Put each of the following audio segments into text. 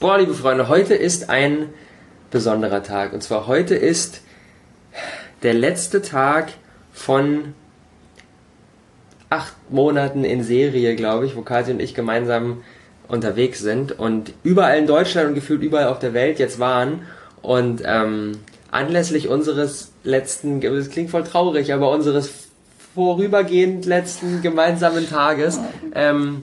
Boah, liebe Freunde, heute ist ein besonderer Tag. Und zwar heute ist der letzte Tag von acht Monaten in Serie, glaube ich, wo Kathi und ich gemeinsam unterwegs sind und überall in Deutschland und gefühlt überall auf der Welt jetzt waren. Und ähm, anlässlich unseres letzten, das klingt voll traurig, aber unseres vorübergehend letzten gemeinsamen Tages ähm,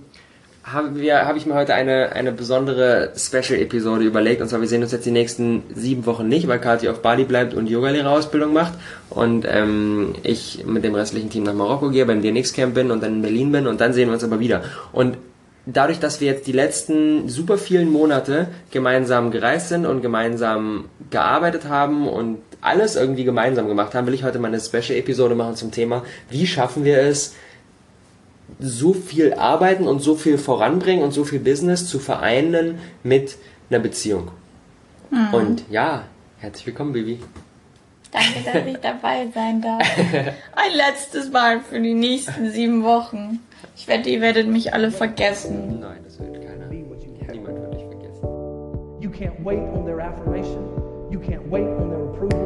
haben wir, habe ich mir heute eine, eine besondere Special-Episode überlegt. Und zwar, wir sehen uns jetzt die nächsten sieben Wochen nicht, weil Kathi auf Bali bleibt und Yogalehrerausbildung macht. Und ähm, ich mit dem restlichen Team nach Marokko gehe, beim DNX-Camp bin und dann in Berlin bin. Und dann sehen wir uns aber wieder. Und dadurch, dass wir jetzt die letzten super vielen Monate gemeinsam gereist sind und gemeinsam gearbeitet haben und alles irgendwie gemeinsam gemacht haben, will ich heute mal eine Special-Episode machen zum Thema, wie schaffen wir es, so viel arbeiten und so viel voranbringen und so viel Business zu vereinen mit einer Beziehung. Mhm. Und ja, herzlich willkommen, Baby. Danke, dass ich dabei sein darf. Ein letztes Mal für die nächsten sieben Wochen. Ich wette, ihr werdet mich alle vergessen. Nein, das wird keiner. Niemand wird dich vergessen. You can't wait on their affirmation. You can't wait on their approval.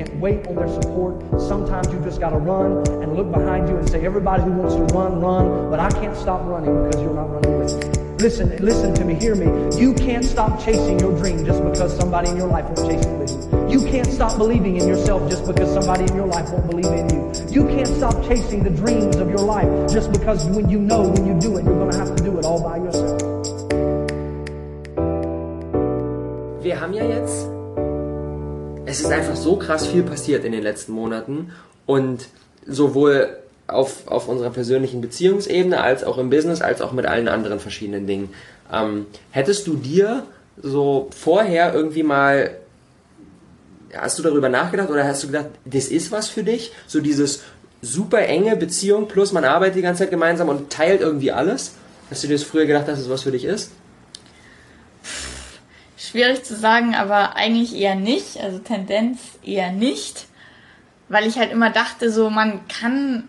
Can't wait on their support. Sometimes you just got to run and look behind you and say, everybody who wants to run, run. But I can't stop running because you're not running with me. Listen, listen to me, hear me. You can't stop chasing your dream just because somebody in your life won't chase it with you. You can't stop believing in yourself just because somebody in your life won't believe in you. You can't stop chasing the dreams of your life just because when you know when you do it, you're going to have to do it all by yourself. Wir haben ja jetzt es ist einfach so krass viel passiert in den letzten Monaten und sowohl auf, auf unserer persönlichen Beziehungsebene als auch im Business, als auch mit allen anderen verschiedenen Dingen. Ähm, hättest du dir so vorher irgendwie mal, hast du darüber nachgedacht oder hast du gedacht, das ist was für dich? So dieses super enge Beziehung plus man arbeitet die ganze Zeit gemeinsam und teilt irgendwie alles? Hast du dir das früher gedacht, dass es was für dich ist? Schwierig zu sagen, aber eigentlich eher nicht. Also Tendenz eher nicht. Weil ich halt immer dachte, so man kann,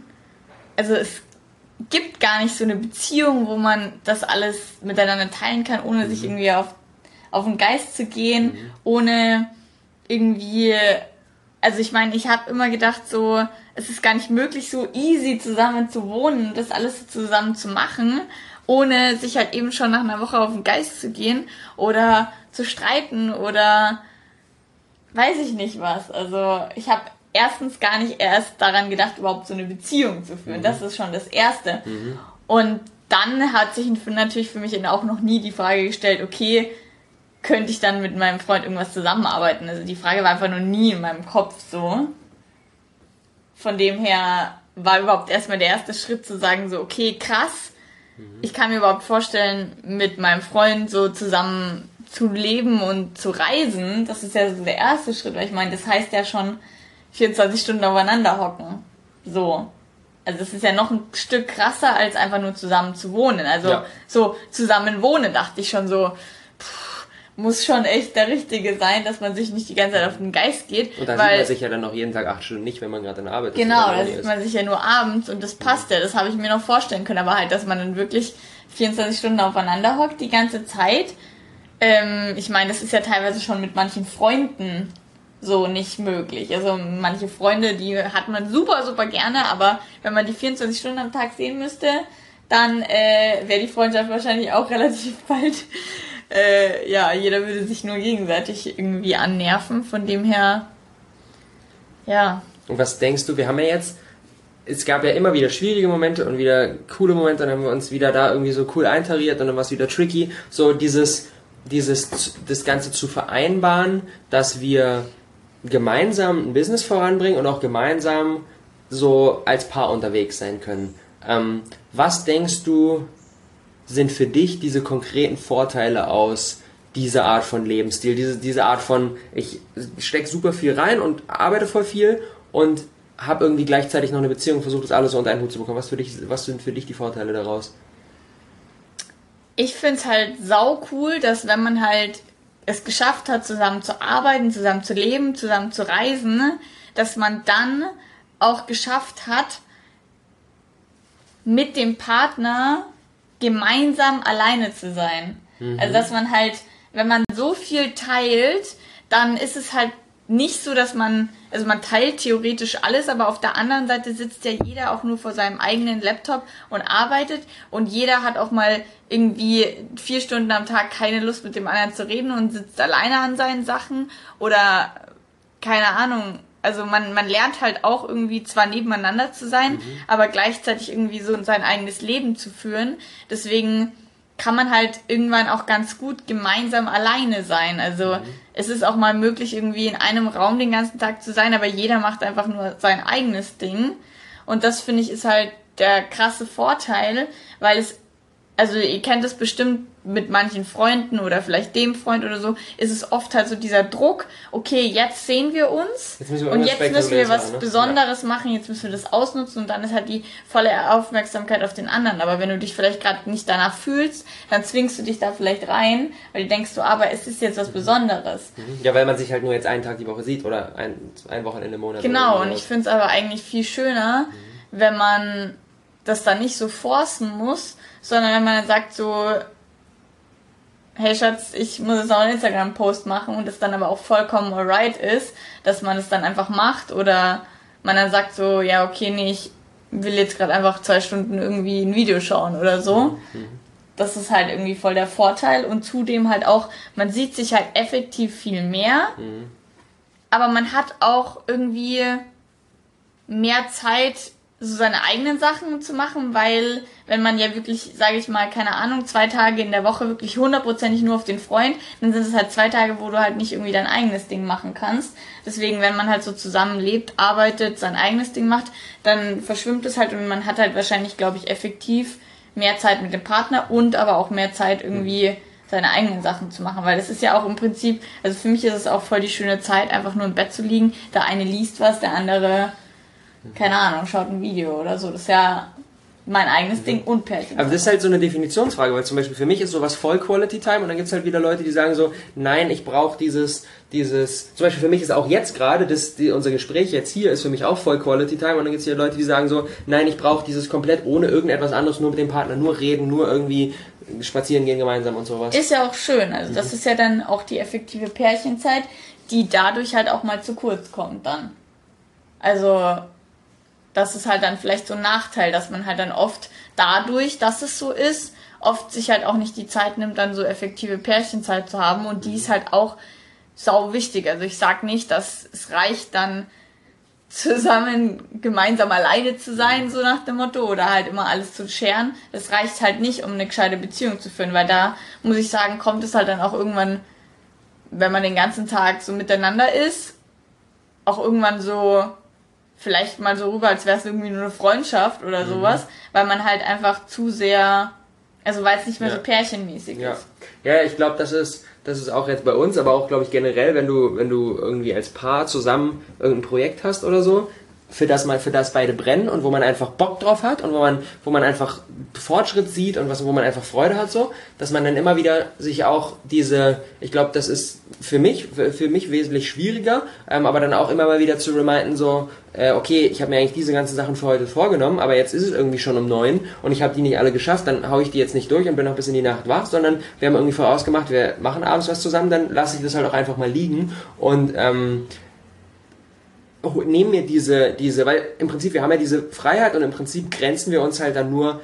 also es gibt gar nicht so eine Beziehung, wo man das alles miteinander teilen kann, ohne mhm. sich irgendwie auf, auf den Geist zu gehen, mhm. ohne irgendwie, also ich meine, ich habe immer gedacht, so, es ist gar nicht möglich, so easy zusammen zu wohnen, das alles zusammen zu machen, ohne sich halt eben schon nach einer Woche auf den Geist zu gehen oder zu streiten oder weiß ich nicht was. Also ich habe erstens gar nicht erst daran gedacht, überhaupt so eine Beziehung zu führen. Mhm. Das ist schon das Erste. Mhm. Und dann hat sich natürlich für mich auch noch nie die Frage gestellt, okay, könnte ich dann mit meinem Freund irgendwas zusammenarbeiten? Also die Frage war einfach nur nie in meinem Kopf so. Von dem her war überhaupt erstmal der erste Schritt zu sagen, so, okay, krass, mhm. ich kann mir überhaupt vorstellen, mit meinem Freund so zusammen zu leben und zu reisen, das ist ja so der erste Schritt, weil ich meine, das heißt ja schon 24 Stunden aufeinander hocken. So. Also das ist ja noch ein Stück krasser, als einfach nur zusammen zu wohnen. Also ja. so zusammen wohnen, dachte ich schon so, muss schon echt der Richtige sein, dass man sich nicht die ganze Zeit auf den Geist geht. Und da sieht man sich ja dann auch jeden Tag acht Stunden nicht, wenn man gerade in der Arbeit ist. Genau, da sieht man sich ja nur abends und das passt ja, das habe ich mir noch vorstellen können. Aber halt, dass man dann wirklich 24 Stunden aufeinander hockt die ganze Zeit ähm, ich meine, das ist ja teilweise schon mit manchen Freunden so nicht möglich. Also manche Freunde, die hat man super, super gerne, aber wenn man die 24 Stunden am Tag sehen müsste, dann äh, wäre die Freundschaft wahrscheinlich auch relativ bald. Äh, ja, jeder würde sich nur gegenseitig irgendwie annerven. Von dem her, ja. Und was denkst du, wir haben ja jetzt, es gab ja immer wieder schwierige Momente und wieder coole Momente, dann haben wir uns wieder da irgendwie so cool eintariert und dann war es wieder tricky. So dieses, dieses, das Ganze zu vereinbaren, dass wir gemeinsam ein Business voranbringen und auch gemeinsam so als Paar unterwegs sein können. Ähm, was denkst du, sind für dich diese konkreten Vorteile aus dieser Art von Lebensstil, diese, diese Art von, ich stecke super viel rein und arbeite voll viel und habe irgendwie gleichzeitig noch eine Beziehung, versuche das alles unter einen Hut zu bekommen. Was, für dich, was sind für dich die Vorteile daraus? ich finde es halt sau cool, dass wenn man halt es geschafft hat, zusammen zu arbeiten, zusammen zu leben, zusammen zu reisen, dass man dann auch geschafft hat, mit dem Partner gemeinsam alleine zu sein. Mhm. Also dass man halt wenn man so viel teilt, dann ist es halt nicht so, dass man, also man teilt theoretisch alles, aber auf der anderen Seite sitzt ja jeder auch nur vor seinem eigenen Laptop und arbeitet und jeder hat auch mal irgendwie vier Stunden am Tag keine Lust mit dem anderen zu reden und sitzt alleine an seinen Sachen oder keine Ahnung. Also man, man lernt halt auch irgendwie zwar nebeneinander zu sein, mhm. aber gleichzeitig irgendwie so sein eigenes Leben zu führen. Deswegen kann man halt irgendwann auch ganz gut gemeinsam alleine sein. Also mhm. es ist auch mal möglich, irgendwie in einem Raum den ganzen Tag zu sein, aber jeder macht einfach nur sein eigenes Ding. Und das finde ich ist halt der krasse Vorteil, weil es also ihr kennt es bestimmt mit manchen Freunden oder vielleicht dem Freund oder so, ist es oft halt so dieser Druck, okay, jetzt sehen wir uns jetzt wir und jetzt müssen wir was ne? Besonderes ja. machen, jetzt müssen wir das ausnutzen und dann ist halt die volle Aufmerksamkeit auf den anderen. Aber wenn du dich vielleicht gerade nicht danach fühlst, dann zwingst du dich da vielleicht rein, weil du denkst du, aber es ist jetzt was Besonderes. Mhm. Ja, weil man sich halt nur jetzt einen Tag die Woche sieht oder ein, ein Wochenende im Monat. Genau, und ich finde es aber eigentlich viel schöner, mhm. wenn man das dann nicht so forcen muss, sondern wenn man dann sagt so, hey Schatz, ich muss jetzt noch einen Instagram-Post machen und es dann aber auch vollkommen alright ist, dass man es dann einfach macht oder man dann sagt so, ja, okay, nee, ich will jetzt gerade einfach zwei Stunden irgendwie ein Video schauen oder so. Mhm. Das ist halt irgendwie voll der Vorteil und zudem halt auch, man sieht sich halt effektiv viel mehr, mhm. aber man hat auch irgendwie mehr Zeit so seine eigenen Sachen zu machen, weil wenn man ja wirklich, sage ich mal, keine Ahnung, zwei Tage in der Woche wirklich hundertprozentig nur auf den Freund, dann sind es halt zwei Tage, wo du halt nicht irgendwie dein eigenes Ding machen kannst. Deswegen, wenn man halt so zusammenlebt, arbeitet, sein eigenes Ding macht, dann verschwimmt es halt und man hat halt wahrscheinlich, glaube ich, effektiv mehr Zeit mit dem Partner und aber auch mehr Zeit irgendwie seine eigenen Sachen zu machen, weil das ist ja auch im Prinzip, also für mich ist es auch voll die schöne Zeit, einfach nur im Bett zu liegen, der eine liest was, der andere keine Ahnung, schaut ein Video oder so. Das ist ja mein eigenes Ding und Pärchen. Aber das ist halt so eine Definitionsfrage, weil zum Beispiel für mich ist sowas voll Quality Time und dann gibt es halt wieder Leute, die sagen so, nein, ich brauche dieses, dieses, zum Beispiel für mich ist auch jetzt gerade, das, die, unser Gespräch jetzt hier ist für mich auch voll Quality Time und dann gibt es hier Leute, die sagen so, nein, ich brauche dieses komplett ohne irgendetwas anderes, nur mit dem Partner, nur reden, nur irgendwie spazieren gehen gemeinsam und sowas. Ist ja auch schön, also das mhm. ist ja dann auch die effektive Pärchenzeit, die dadurch halt auch mal zu kurz kommt dann. Also das ist halt dann vielleicht so ein Nachteil, dass man halt dann oft dadurch, dass es so ist, oft sich halt auch nicht die Zeit nimmt, dann so effektive Pärchenzeit zu haben und die ist halt auch sau wichtig. Also ich sag nicht, dass es reicht dann zusammen gemeinsam alleine zu sein, so nach dem Motto, oder halt immer alles zu scheren. Das reicht halt nicht, um eine gescheite Beziehung zu führen, weil da muss ich sagen, kommt es halt dann auch irgendwann, wenn man den ganzen Tag so miteinander ist, auch irgendwann so vielleicht mal so rüber, als wäre es irgendwie nur eine Freundschaft oder mhm. sowas, weil man halt einfach zu sehr, also weil es nicht mehr ja. so pärchenmäßig ja. ist. Ja, ich glaube, das ist, das ist auch jetzt bei uns, aber auch, glaube ich, generell, wenn du, wenn du irgendwie als Paar zusammen irgendein Projekt hast oder so, für das man, für das beide brennen und wo man einfach Bock drauf hat und wo man, wo man einfach Fortschritt sieht und was, wo man einfach Freude hat so, dass man dann immer wieder sich auch diese, ich glaube, das ist für mich, für, mich wesentlich schwieriger, ähm, aber dann auch immer mal wieder zu reminden so, äh, okay, ich habe mir eigentlich diese ganzen Sachen für heute vorgenommen, aber jetzt ist es irgendwie schon um neun und ich habe die nicht alle geschafft, dann haue ich die jetzt nicht durch und bin noch bis in die Nacht wach, sondern wir haben irgendwie vorausgemacht, wir machen abends was zusammen, dann lasse ich das halt auch einfach mal liegen und ähm, nehmen mir diese, diese, weil im Prinzip, wir haben ja diese Freiheit und im Prinzip grenzen wir uns halt dann nur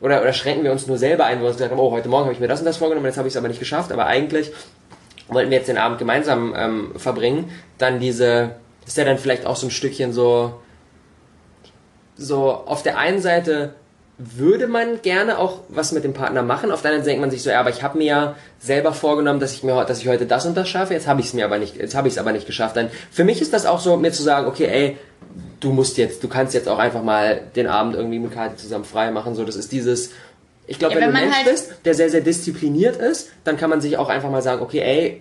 oder, oder schränken wir uns nur selber ein, wo wir uns gesagt haben, oh, heute Morgen habe ich mir das und das vorgenommen, jetzt habe ich es aber nicht geschafft, aber eigentlich wollten wir jetzt den Abend gemeinsam ähm, verbringen, dann diese, ist ja dann vielleicht auch so ein Stückchen so, so auf der einen Seite würde man gerne auch was mit dem Partner machen. Auf der anderen Seite denkt man sich so, ja, aber ich habe mir ja selber vorgenommen, dass ich mir, dass ich heute das und das schaffe. Jetzt habe ich es mir aber nicht, jetzt habe ich es aber nicht geschafft. Dann für mich ist das auch so, mir zu sagen, okay, ey, du musst jetzt, du kannst jetzt auch einfach mal den Abend irgendwie mit Kati zusammen frei machen. So, das ist dieses, ich glaube, ja, wenn, wenn, du ein Mensch halt bist, der sehr, sehr diszipliniert ist, dann kann man sich auch einfach mal sagen, okay, ey,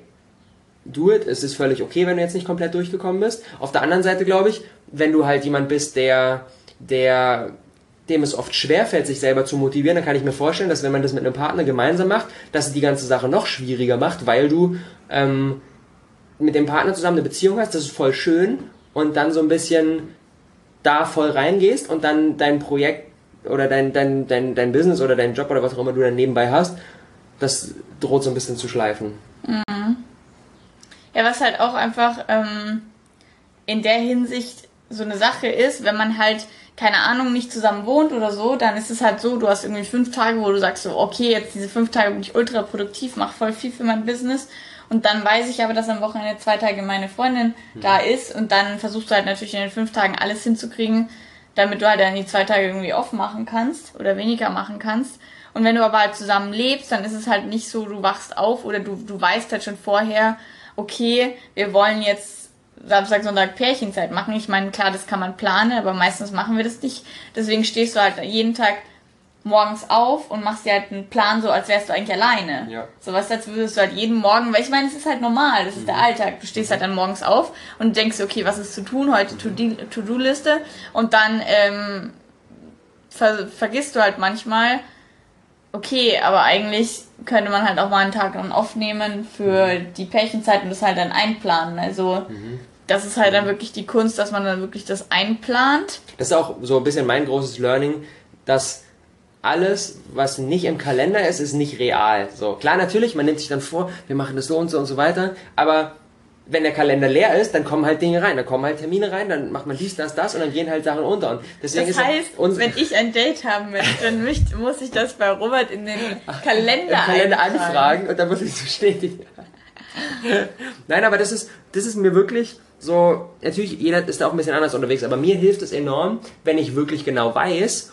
do it, es ist völlig okay, wenn du jetzt nicht komplett durchgekommen bist. Auf der anderen Seite glaube ich, wenn du halt jemand bist, der, der dem es oft schwerfällt, sich selber zu motivieren, dann kann ich mir vorstellen, dass wenn man das mit einem Partner gemeinsam macht, dass es die ganze Sache noch schwieriger macht, weil du ähm, mit dem Partner zusammen eine Beziehung hast, das ist voll schön und dann so ein bisschen da voll reingehst und dann dein Projekt oder dein, dein, dein, dein Business oder dein Job oder was auch immer du dann nebenbei hast, das droht so ein bisschen zu schleifen. Mhm. Ja, was halt auch einfach ähm, in der Hinsicht so eine Sache ist, wenn man halt, keine Ahnung, nicht zusammen wohnt oder so, dann ist es halt so, du hast irgendwie fünf Tage, wo du sagst so, okay, jetzt diese fünf Tage bin ich ultra produktiv, mach voll viel für mein Business und dann weiß ich aber, dass am Wochenende zwei Tage meine Freundin mhm. da ist und dann versuchst du halt natürlich in den fünf Tagen alles hinzukriegen, damit du halt dann die zwei Tage irgendwie off machen kannst oder weniger machen kannst. Und wenn du aber halt zusammen lebst, dann ist es halt nicht so, du wachst auf oder du, du weißt halt schon vorher, okay, wir wollen jetzt Samstag, Sonntag Pärchenzeit machen. Ich meine, klar, das kann man planen, aber meistens machen wir das nicht. Deswegen stehst du halt jeden Tag morgens auf und machst dir halt einen Plan so, als wärst du eigentlich alleine. Ja. So was, als würdest du halt jeden Morgen, weil ich meine, es ist halt normal, das ist mhm. der Alltag. Du stehst halt dann morgens auf und denkst, okay, was ist zu tun heute, To-Do-Liste und dann ähm, ver vergisst du halt manchmal, okay, aber eigentlich könnte man halt auch mal einen Tag dann aufnehmen für mhm. die Pärchenzeit und das halt dann einplanen. Also mhm. das ist halt dann wirklich die Kunst, dass man dann wirklich das einplant. Das ist auch so ein bisschen mein großes Learning, dass alles, was nicht im Kalender ist, ist nicht real. So, klar, natürlich, man nimmt sich dann vor, wir machen das so und so und so weiter, aber wenn der Kalender leer ist, dann kommen halt Dinge rein, dann kommen halt Termine rein, dann macht man dies, das, das und dann gehen halt Sachen unter. Und deswegen das heißt, ist wenn ich ein Date haben möchte, dann muss ich das bei Robert in den Kalender, Im Kalender anfragen und dann muss ich es bestätigen. Nein, aber das ist, das ist mir wirklich so, natürlich, jeder ist da auch ein bisschen anders unterwegs, aber mir hilft es enorm, wenn ich wirklich genau weiß,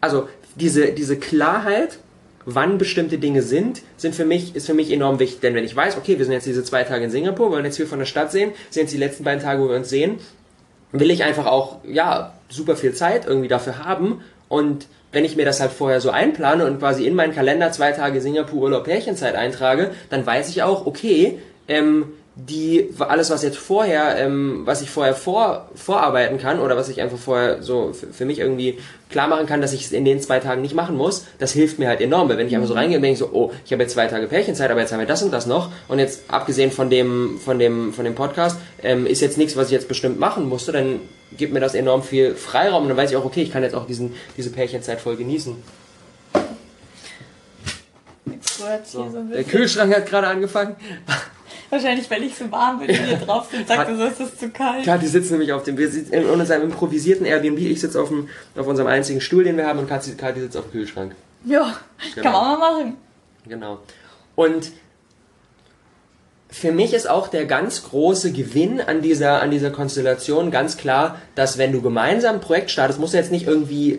also diese, diese Klarheit, wann bestimmte Dinge sind, sind für mich, ist für mich enorm wichtig. Denn wenn ich weiß, okay, wir sind jetzt diese zwei Tage in Singapur, wollen jetzt viel von der Stadt sehen, sind jetzt die letzten beiden Tage, wo wir uns sehen, will ich einfach auch, ja, super viel Zeit irgendwie dafür haben und wenn ich mir das halt vorher so einplane und quasi in meinen Kalender zwei Tage Singapur Urlaub Pärchenzeit eintrage, dann weiß ich auch, okay, ähm, die alles was jetzt vorher ähm, was ich vorher vor, vorarbeiten kann oder was ich einfach vorher so für mich irgendwie klar machen kann, dass ich es in den zwei Tagen nicht machen muss, das hilft mir halt enorm, weil wenn ich einfach so mhm. reingehe und denke so, oh, ich habe jetzt zwei Tage Pärchenzeit, aber jetzt haben wir das und das noch und jetzt abgesehen von dem von dem von dem Podcast ähm, ist jetzt nichts, was ich jetzt bestimmt machen musste, dann gibt mir das enorm viel Freiraum und dann weiß ich auch, okay, ich kann jetzt auch diesen diese Pärchenzeit voll genießen. So, der Kühlschrank hat gerade angefangen. Wahrscheinlich, weil ich so warm bin, hier drauf bin, sagt er so, ist es zu kalt. Kathi sitzt nämlich auf dem, wir sitzen in unserem improvisierten Airbnb, ich sitze auf, dem, auf unserem einzigen Stuhl, den wir haben und Kathi, Kathi sitzt auf dem Kühlschrank. Ja, genau. kann man mal machen. Genau. Und für mich ist auch der ganz große Gewinn an dieser, an dieser Konstellation ganz klar, dass wenn du gemeinsam ein Projekt startest, muss ja jetzt nicht irgendwie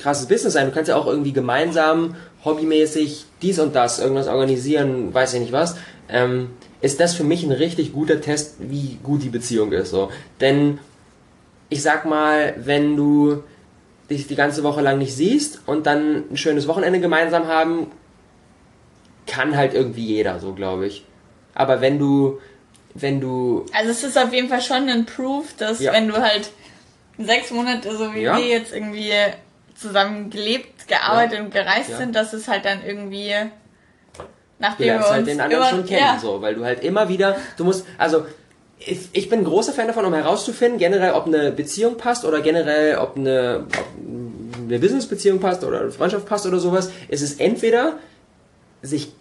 krasses Business sein, du kannst ja auch irgendwie gemeinsam, hobbymäßig dies und das, irgendwas organisieren, weiß ich nicht was. Ähm, ist das für mich ein richtig guter Test, wie gut die Beziehung ist. So. Denn ich sag mal, wenn du dich die ganze Woche lang nicht siehst und dann ein schönes Wochenende gemeinsam haben, kann halt irgendwie jeder, so glaube ich. Aber wenn du, wenn du. Also es ist auf jeden Fall schon ein Proof, dass ja. wenn du halt sechs Monate, so wie ja. wir jetzt irgendwie zusammen gelebt, gearbeitet ja. und gereist sind, dass es halt dann irgendwie Nachdem du lernst halt den anderen immer, schon kennen, ja. so, weil du halt immer wieder, du musst, also ich, ich bin ein großer Fan davon, um herauszufinden, generell, ob eine Beziehung passt oder generell, ob eine, ob eine Businessbeziehung passt oder eine Freundschaft passt oder sowas, ist es entweder sich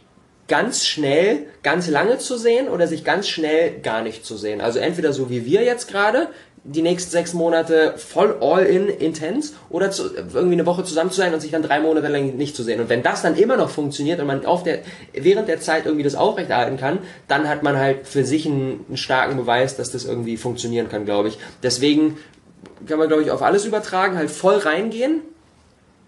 ganz schnell, ganz lange zu sehen oder sich ganz schnell gar nicht zu sehen. Also entweder so wie wir jetzt gerade, die nächsten sechs Monate voll all in intens oder zu, irgendwie eine Woche zusammen zu sein und sich dann drei Monate lang nicht zu sehen. Und wenn das dann immer noch funktioniert und man auf der, während der Zeit irgendwie das aufrechterhalten kann, dann hat man halt für sich einen, einen starken Beweis, dass das irgendwie funktionieren kann, glaube ich. Deswegen kann man, glaube ich, auf alles übertragen, halt voll reingehen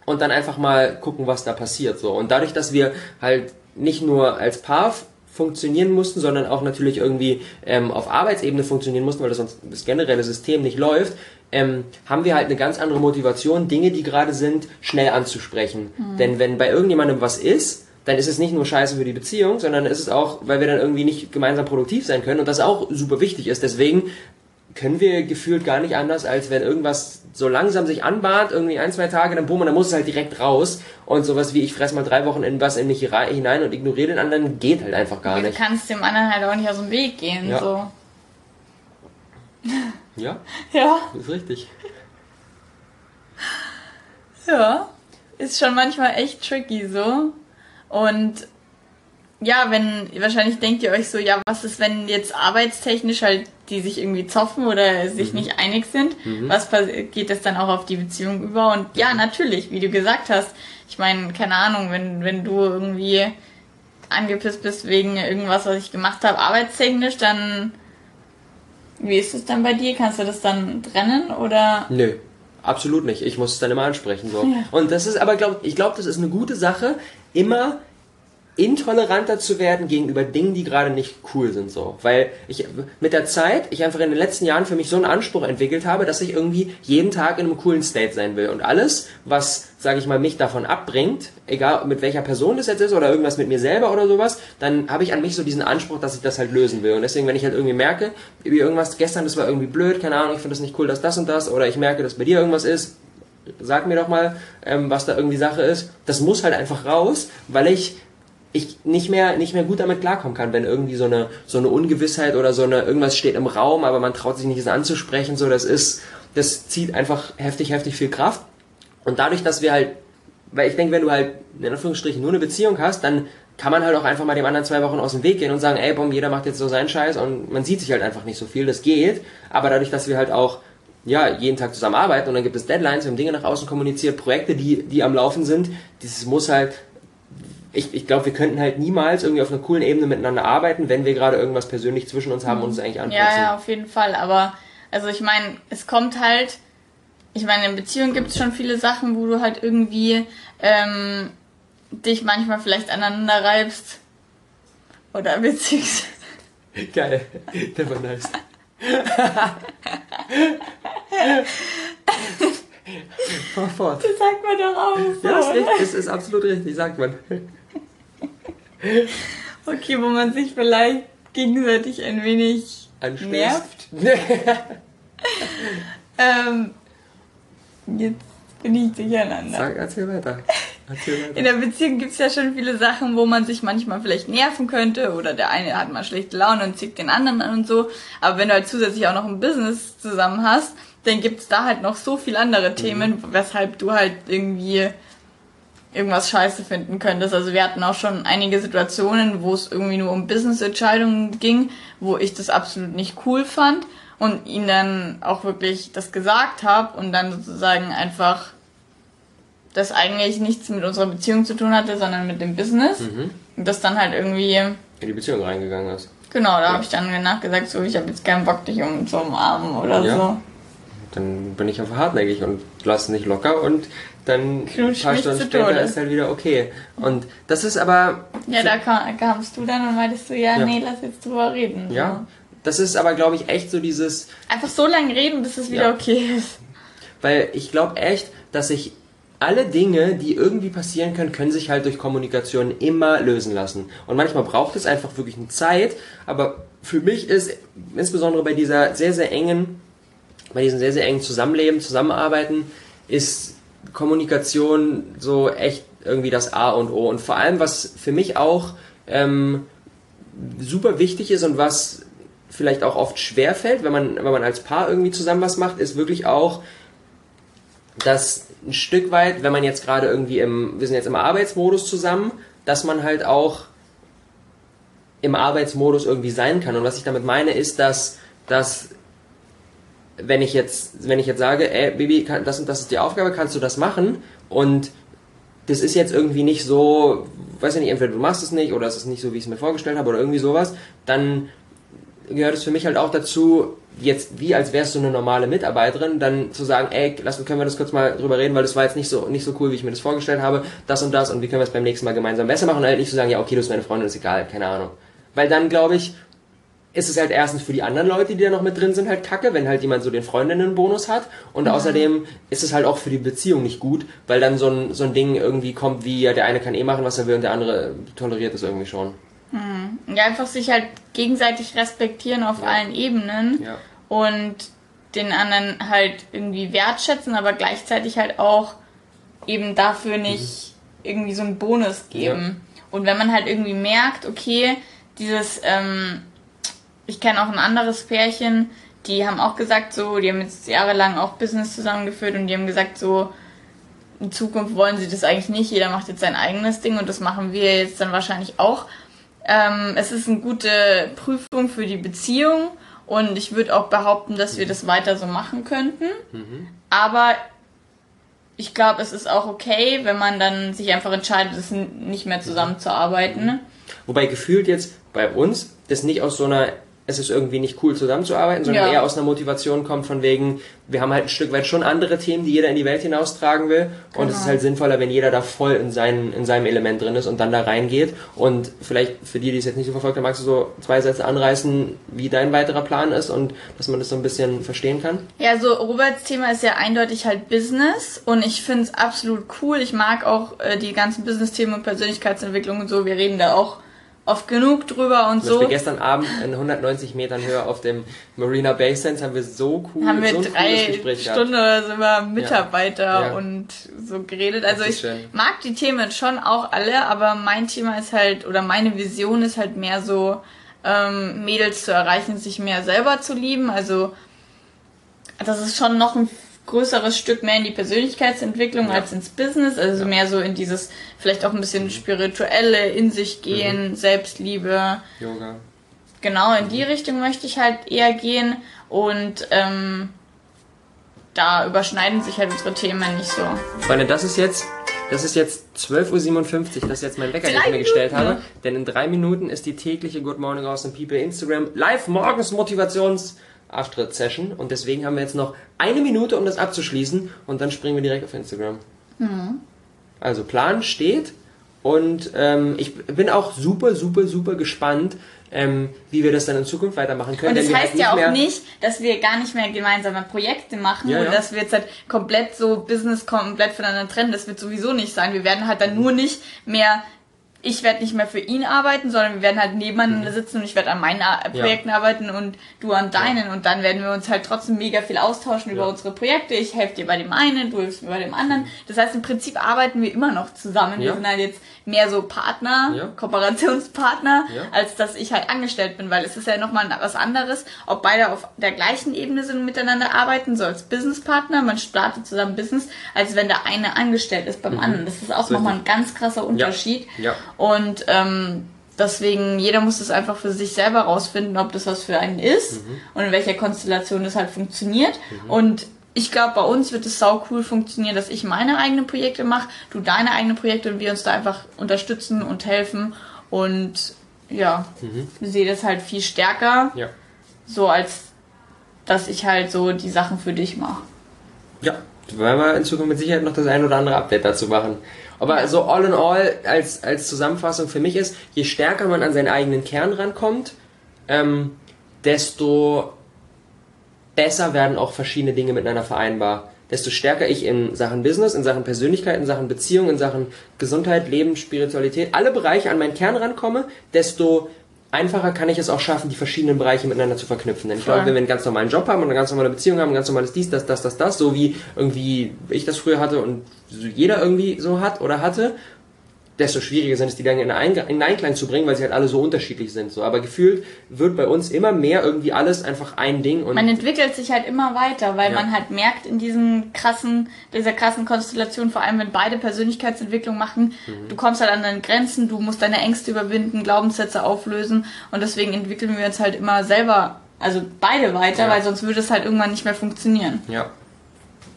und dann einfach mal gucken, was da passiert, so. Und dadurch, dass wir halt nicht nur als Paar funktionieren mussten, sondern auch natürlich irgendwie ähm, auf Arbeitsebene funktionieren mussten, weil das sonst das generelle System nicht läuft, ähm, haben wir halt eine ganz andere Motivation, Dinge, die gerade sind, schnell anzusprechen. Mhm. Denn wenn bei irgendjemandem was ist, dann ist es nicht nur scheiße für die Beziehung, sondern ist es auch, weil wir dann irgendwie nicht gemeinsam produktiv sein können und das auch super wichtig ist. Deswegen können wir gefühlt gar nicht anders, als wenn irgendwas so langsam sich anbahnt, irgendwie ein, zwei Tage, dann boom, und dann muss es halt direkt raus. Und sowas wie ich fress mal drei Wochen in was in mich hinein und ignoriere den anderen, geht halt einfach gar nicht. Du kannst dem anderen halt auch nicht aus dem Weg gehen, ja. so. Ja? Ja. Ist richtig. Ja. Ist schon manchmal echt tricky so. Und ja, wenn, wahrscheinlich denkt ihr euch so, ja, was ist, wenn jetzt arbeitstechnisch halt die sich irgendwie zoffen oder sich Mhm. nicht einig sind? Was pass- geht das dann auch auf die Beziehung über? Und ja, natürlich, wie du gesagt hast. Ich meine, keine Ahnung, wenn, wenn du irgendwie angepisst bist wegen irgendwas, was ich gemacht habe, arbeitstechnisch, dann wie ist es dann bei dir? Kannst du das dann trennen oder? Nö, absolut nicht. Ich muss es dann immer ansprechen. So. Ja. Und das ist aber, glaub, ich glaube, das ist eine gute Sache, immer intoleranter zu werden gegenüber Dingen, die gerade nicht cool sind, so. Weil ich mit der Zeit, ich einfach in den letzten Jahren für mich so einen Anspruch entwickelt habe, dass ich irgendwie jeden Tag in einem coolen State sein will. Und alles, was, sage ich mal, mich davon abbringt, egal mit welcher Person das jetzt ist oder irgendwas mit mir selber oder sowas, dann habe ich an mich so diesen Anspruch, dass ich das halt lösen will. Und deswegen, wenn ich halt irgendwie merke, wie irgendwas gestern, das war irgendwie blöd, keine Ahnung, ich finde das nicht cool, dass das und das, oder ich merke, dass bei dir irgendwas ist, sag mir doch mal, ähm, was da irgendwie Sache ist. Das muss halt einfach raus, weil ich ich nicht mehr nicht mehr gut damit klarkommen kann, wenn irgendwie so eine so eine Ungewissheit oder so eine irgendwas steht im Raum, aber man traut sich nicht es anzusprechen, so das ist das zieht einfach heftig heftig viel Kraft. Und dadurch, dass wir halt weil ich denke, wenn du halt in Anführungsstrichen nur eine Beziehung hast, dann kann man halt auch einfach mal dem anderen zwei Wochen aus dem Weg gehen und sagen, ey, bom, jeder macht jetzt so seinen Scheiß und man sieht sich halt einfach nicht so viel, das geht, aber dadurch, dass wir halt auch ja, jeden Tag zusammen arbeiten und dann gibt es Deadlines, wir haben Dinge nach außen kommuniziert, Projekte, die, die am Laufen sind, dieses muss halt, ich, ich glaube, wir könnten halt niemals irgendwie auf einer coolen Ebene miteinander arbeiten, wenn wir gerade irgendwas persönlich zwischen uns haben und uns eigentlich anpassen. Ja, ja, auf jeden Fall. Aber, also ich meine, es kommt halt, ich meine, in Beziehungen gibt es schon viele Sachen, wo du halt irgendwie ähm, dich manchmal vielleicht aneinander reibst. Oder beziehungsweise. Geil, der war nice. Fahr fort. Das sagt man doch auch so. Ja, ist, oder? richtig, ist, ist absolut richtig, sagt man. Okay, wo man sich vielleicht gegenseitig ein wenig Anstößt. nervt. Ähm, jetzt bin ich durcheinander. Sag, erzähl weiter. Erzähl weiter. In der Beziehung gibt es ja schon viele Sachen, wo man sich manchmal vielleicht nerven könnte oder der eine hat mal schlechte Laune und zieht den anderen an und so. Aber wenn du halt zusätzlich auch noch ein Business zusammen hast, dann gibt es da halt noch so viele andere Themen, weshalb du halt irgendwie irgendwas scheiße finden könntest. Also wir hatten auch schon einige Situationen, wo es irgendwie nur um Business-Entscheidungen ging, wo ich das absolut nicht cool fand und ihn dann auch wirklich das gesagt habe und dann sozusagen einfach das eigentlich nichts mit unserer Beziehung zu tun hatte, sondern mit dem Business. Und das dann halt irgendwie, In die Beziehung reingegangen ist. genau, da habe ich dann nachgesagt, so, ich habe jetzt keinen Bock, dich um zu umarmen oder Ja. so. Dann bin ich einfach hartnäckig und lass nicht locker und dann ein paar Stunden später ist halt wieder okay. Und das ist aber, Ja, da kam, kamst du dann und meintest du, ja, Ja. nee, lass jetzt drüber reden. ja, das ist aber, glaube ich, echt so dieses. Einfach so lange reden, bis es wieder Ja. okay ist. Weil ich glaube echt, dass sich alle Dinge, die irgendwie passieren können, können sich halt durch Kommunikation immer lösen lassen. Und manchmal braucht es einfach wirklich eine Zeit, aber für mich ist insbesondere bei dieser sehr, sehr engen, bei diesem sehr, sehr engen Zusammenleben, Zusammenarbeiten, ist Kommunikation so echt irgendwie das A und O. Und vor allem, was für mich auch ähm, super wichtig ist und was vielleicht auch oft schwer fällt, wenn man, wenn man als Paar irgendwie zusammen was macht, ist wirklich auch, dass ein Stück weit, wenn man jetzt gerade irgendwie im, wir sind jetzt im Arbeitsmodus zusammen, dass man halt auch im Arbeitsmodus irgendwie sein kann. Und was ich damit meine, ist, dass, dass wenn ich jetzt, wenn ich jetzt sage, ey, Baby, kann, das und das ist die Aufgabe, kannst du das machen? Und das ist jetzt irgendwie nicht so, weiß ich nicht, entweder du machst es nicht oder es ist nicht so, wie ich es mir vorgestellt habe oder irgendwie sowas, dann gehört es für mich halt auch dazu, jetzt wie als wärst du eine normale Mitarbeiterin, dann zu sagen, ey, lass, können wir das kurz mal drüber reden, weil das war jetzt nicht so, nicht so cool, wie ich mir das vorgestellt habe, das und das und wie können wir es beim nächsten Mal gemeinsam besser machen und halt nicht zu sagen, ja, okay, du bist meine Freundin, ist egal, keine Ahnung. Weil dann, glaube ich, ist es halt erstens für die anderen Leute, die da noch mit drin sind, halt kacke, wenn halt jemand so den Freundinnenbonus hat. Und außerdem ist es halt auch für die Beziehung nicht gut, weil dann so ein, so ein Ding irgendwie kommt, wie ja, der eine kann eh machen, was er will und der andere toleriert es irgendwie schon. Ja, einfach sich halt gegenseitig respektieren auf Ja. allen Ebenen Ja. und den anderen halt irgendwie wertschätzen, aber gleichzeitig halt auch eben dafür nicht irgendwie so einen Bonus geben. Und wenn man halt irgendwie merkt, okay, dieses, ähm, ich kenne auch ein anderes Pärchen, die haben auch gesagt so, die haben jetzt jahrelang auch Business zusammengeführt und die haben gesagt so, in Zukunft wollen sie das eigentlich nicht, jeder macht jetzt sein eigenes Ding und das machen wir jetzt dann wahrscheinlich auch. Ähm, es ist eine gute Prüfung für die Beziehung und ich würde auch behaupten, dass wir das weiter so machen könnten. Aber ich glaube, es ist auch okay, wenn man dann sich einfach entscheidet, es nicht mehr zusammenzuarbeiten. Wobei gefühlt jetzt bei uns das nicht aus so einer, es ist irgendwie nicht cool zusammenzuarbeiten, sondern Ja. eher aus einer Motivation kommt von wegen, wir haben halt ein Stück weit schon andere Themen, die jeder in die Welt hinaustragen will. Und es Genau. ist halt sinnvoller, wenn jeder da voll in, seinen, in seinem Element drin ist und dann da reingeht. Und vielleicht für die, die es jetzt nicht so verfolgt haben, magst du so zwei Sätze anreißen, wie dein weiterer Plan ist und dass man das so ein bisschen verstehen kann? Ja, so Roberts Thema ist ja eindeutig halt Business und ich finde es absolut cool. Ich mag auch äh, die ganzen Business-Themen und Persönlichkeitsentwicklung und so. Wir reden da auch oft genug drüber und Zum Beispiel so. gestern Abend in 190 Metern Höhe auf dem Marina Bay Sands haben wir so cool, haben wir so drei. Stunden oder so über Mitarbeiter Ja. und so geredet. Also ich schön. mag die Themen schon auch alle, aber mein Thema ist halt, oder meine Vision ist halt mehr so, ähm, Mädels zu erreichen, sich mehr selber zu lieben. Also das ist schon noch ein größeres Stück mehr in die Persönlichkeitsentwicklung Ja. als ins Business. Also mehr so in dieses vielleicht auch ein bisschen spirituelle, in sich gehen, Selbstliebe. Yoga. Genau, in die Richtung möchte ich halt eher gehen und ähm, da überschneiden sich halt unsere Themen nicht so. Freunde, das ist jetzt, das ist jetzt 12.57 Uhr, das ist jetzt mein Wecker, den ich mir gestellt habe. Denn in drei Minuten ist die tägliche Good Morning Awesome People Instagram live morgens Motivations Arschtritt Session und deswegen haben wir jetzt noch eine Minute, um das abzuschließen und dann springen wir direkt auf Instagram. Also Plan steht und ähm, ich bin auch super, super, super gespannt, ähm, wie wir das dann in Zukunft weitermachen können. Und das heißt halt ja auch nicht, dass wir gar nicht mehr gemeinsame Projekte machen Ja, oder ja. dass wir jetzt halt komplett so Business komplett voneinander trennen. Das wird sowieso nicht sein. Wir werden halt dann nur nicht mehr, ich werde nicht mehr für ihn arbeiten, sondern wir werden halt nebeneinander sitzen und ich werde an meinen Mhm. Ja. Projekten arbeiten und du an deinen und dann werden wir uns halt trotzdem mega viel austauschen über Ja. unsere Projekte. Ich helfe dir bei dem einen, du hilfst mir bei dem anderen. Das heißt, im Prinzip arbeiten wir immer noch zusammen. Wir Ja. sind halt jetzt mehr so Partner, Ja. Kooperationspartner, Ja. als dass ich halt angestellt bin, weil es ist ja nochmal was anderes, ob beide auf der gleichen Ebene sind und miteinander arbeiten, so als Businesspartner, man startet zusammen Business, als wenn der eine angestellt ist beim anderen. Das ist auch nochmal ein ganz krasser Unterschied. Mhm. Ja. Und ähm, deswegen, jeder muss es einfach für sich selber rausfinden, ob das was für einen ist Mhm. und in welcher Konstellation das halt funktioniert. Und ich glaube, bei uns wird es sau cool funktionieren, dass ich meine eigenen Projekte mache, du deine eigenen Projekte und wir uns da einfach unterstützen und helfen. Und ja, ich sehe das halt viel stärker, Ja. so als dass ich halt so die Sachen für dich mache. Ja, werden wir in Zukunft mit Sicherheit noch das ein oder andere Update dazu machen. Aber so all in all, als, als Zusammenfassung für mich ist, je stärker man an seinen eigenen Kern rankommt, ähm, desto besser werden auch verschiedene Dinge miteinander vereinbar. Desto stärker ich in Sachen Business, in Sachen Persönlichkeit, in Sachen Beziehung, in Sachen Gesundheit, Leben, Spiritualität, alle Bereiche an meinen Kern rankomme, desto einfacher kann ich es auch schaffen, die verschiedenen Bereiche miteinander zu verknüpfen. Denn ich glaube, wenn wir einen ganz normalen Job haben und eine ganz normale Beziehung haben, ein ganz normales dies, das, das, das, das, so wie irgendwie ich das früher hatte und jeder irgendwie so hat oder hatte, desto schwieriger sind es, die Dinge in in Einklang zu bringen, weil sie halt alle so unterschiedlich sind. So. Aber gefühlt wird bei uns immer mehr irgendwie alles einfach ein Ding und Man entwickelt sich halt immer weiter, weil Ja. man halt merkt in diesen krassen, dieser krassen Konstellation, vor allem wenn beide Persönlichkeitsentwicklung machen, Mhm. du kommst halt an deine Grenzen, du musst deine Ängste überwinden, Glaubenssätze auflösen und deswegen entwickeln wir uns halt immer selber, also beide weiter, Ja. weil sonst würde es halt irgendwann nicht mehr funktionieren. ja.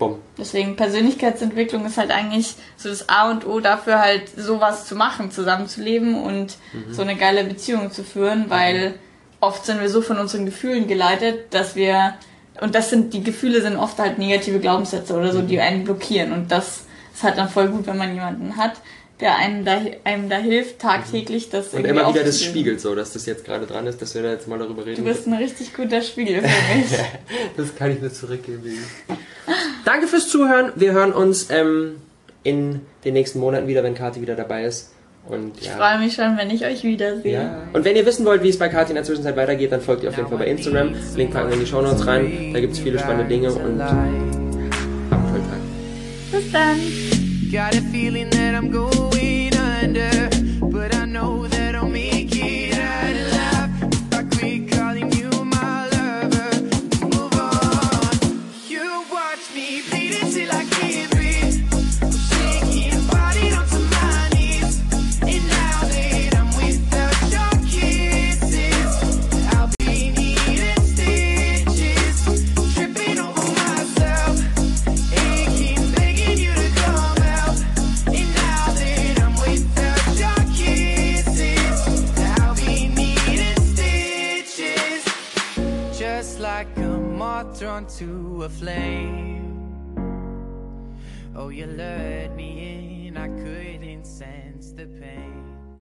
Bumm. Deswegen Persönlichkeitsentwicklung ist halt eigentlich so das A und O dafür halt sowas zu machen, zusammenzuleben und Mhm. so eine geile Beziehung zu führen, weil oft sind wir so von unseren Gefühlen geleitet, dass wir und das sind die Gefühle sind oft halt negative Glaubenssätze oder so, die Mhm. einen blockieren und das ist halt dann voll gut, wenn man jemanden hat, der einem da, einem da hilft tagtäglich, das Und immer wieder das spiegelt so, dass das jetzt gerade dran ist, dass wir da jetzt mal darüber Du reden. bist ein richtig guter Spiegel für mich. Das kann ich nur zurückgeben. Danke fürs Zuhören. Wir hören uns ähm, in den nächsten Monaten wieder, wenn Kathi wieder dabei ist. Und Ich ja. freue mich schon, wenn ich euch wiedersehe. ja. Und wenn ihr wissen wollt, wie es bei Kathi in der Zwischenzeit weitergeht, dann folgt ihr auf jeden Fall bei Instagram. Link packen wir in die Shownotes rein. Da gibt es viele spannende Dinge und habt einen tollen Tag. Bis dann.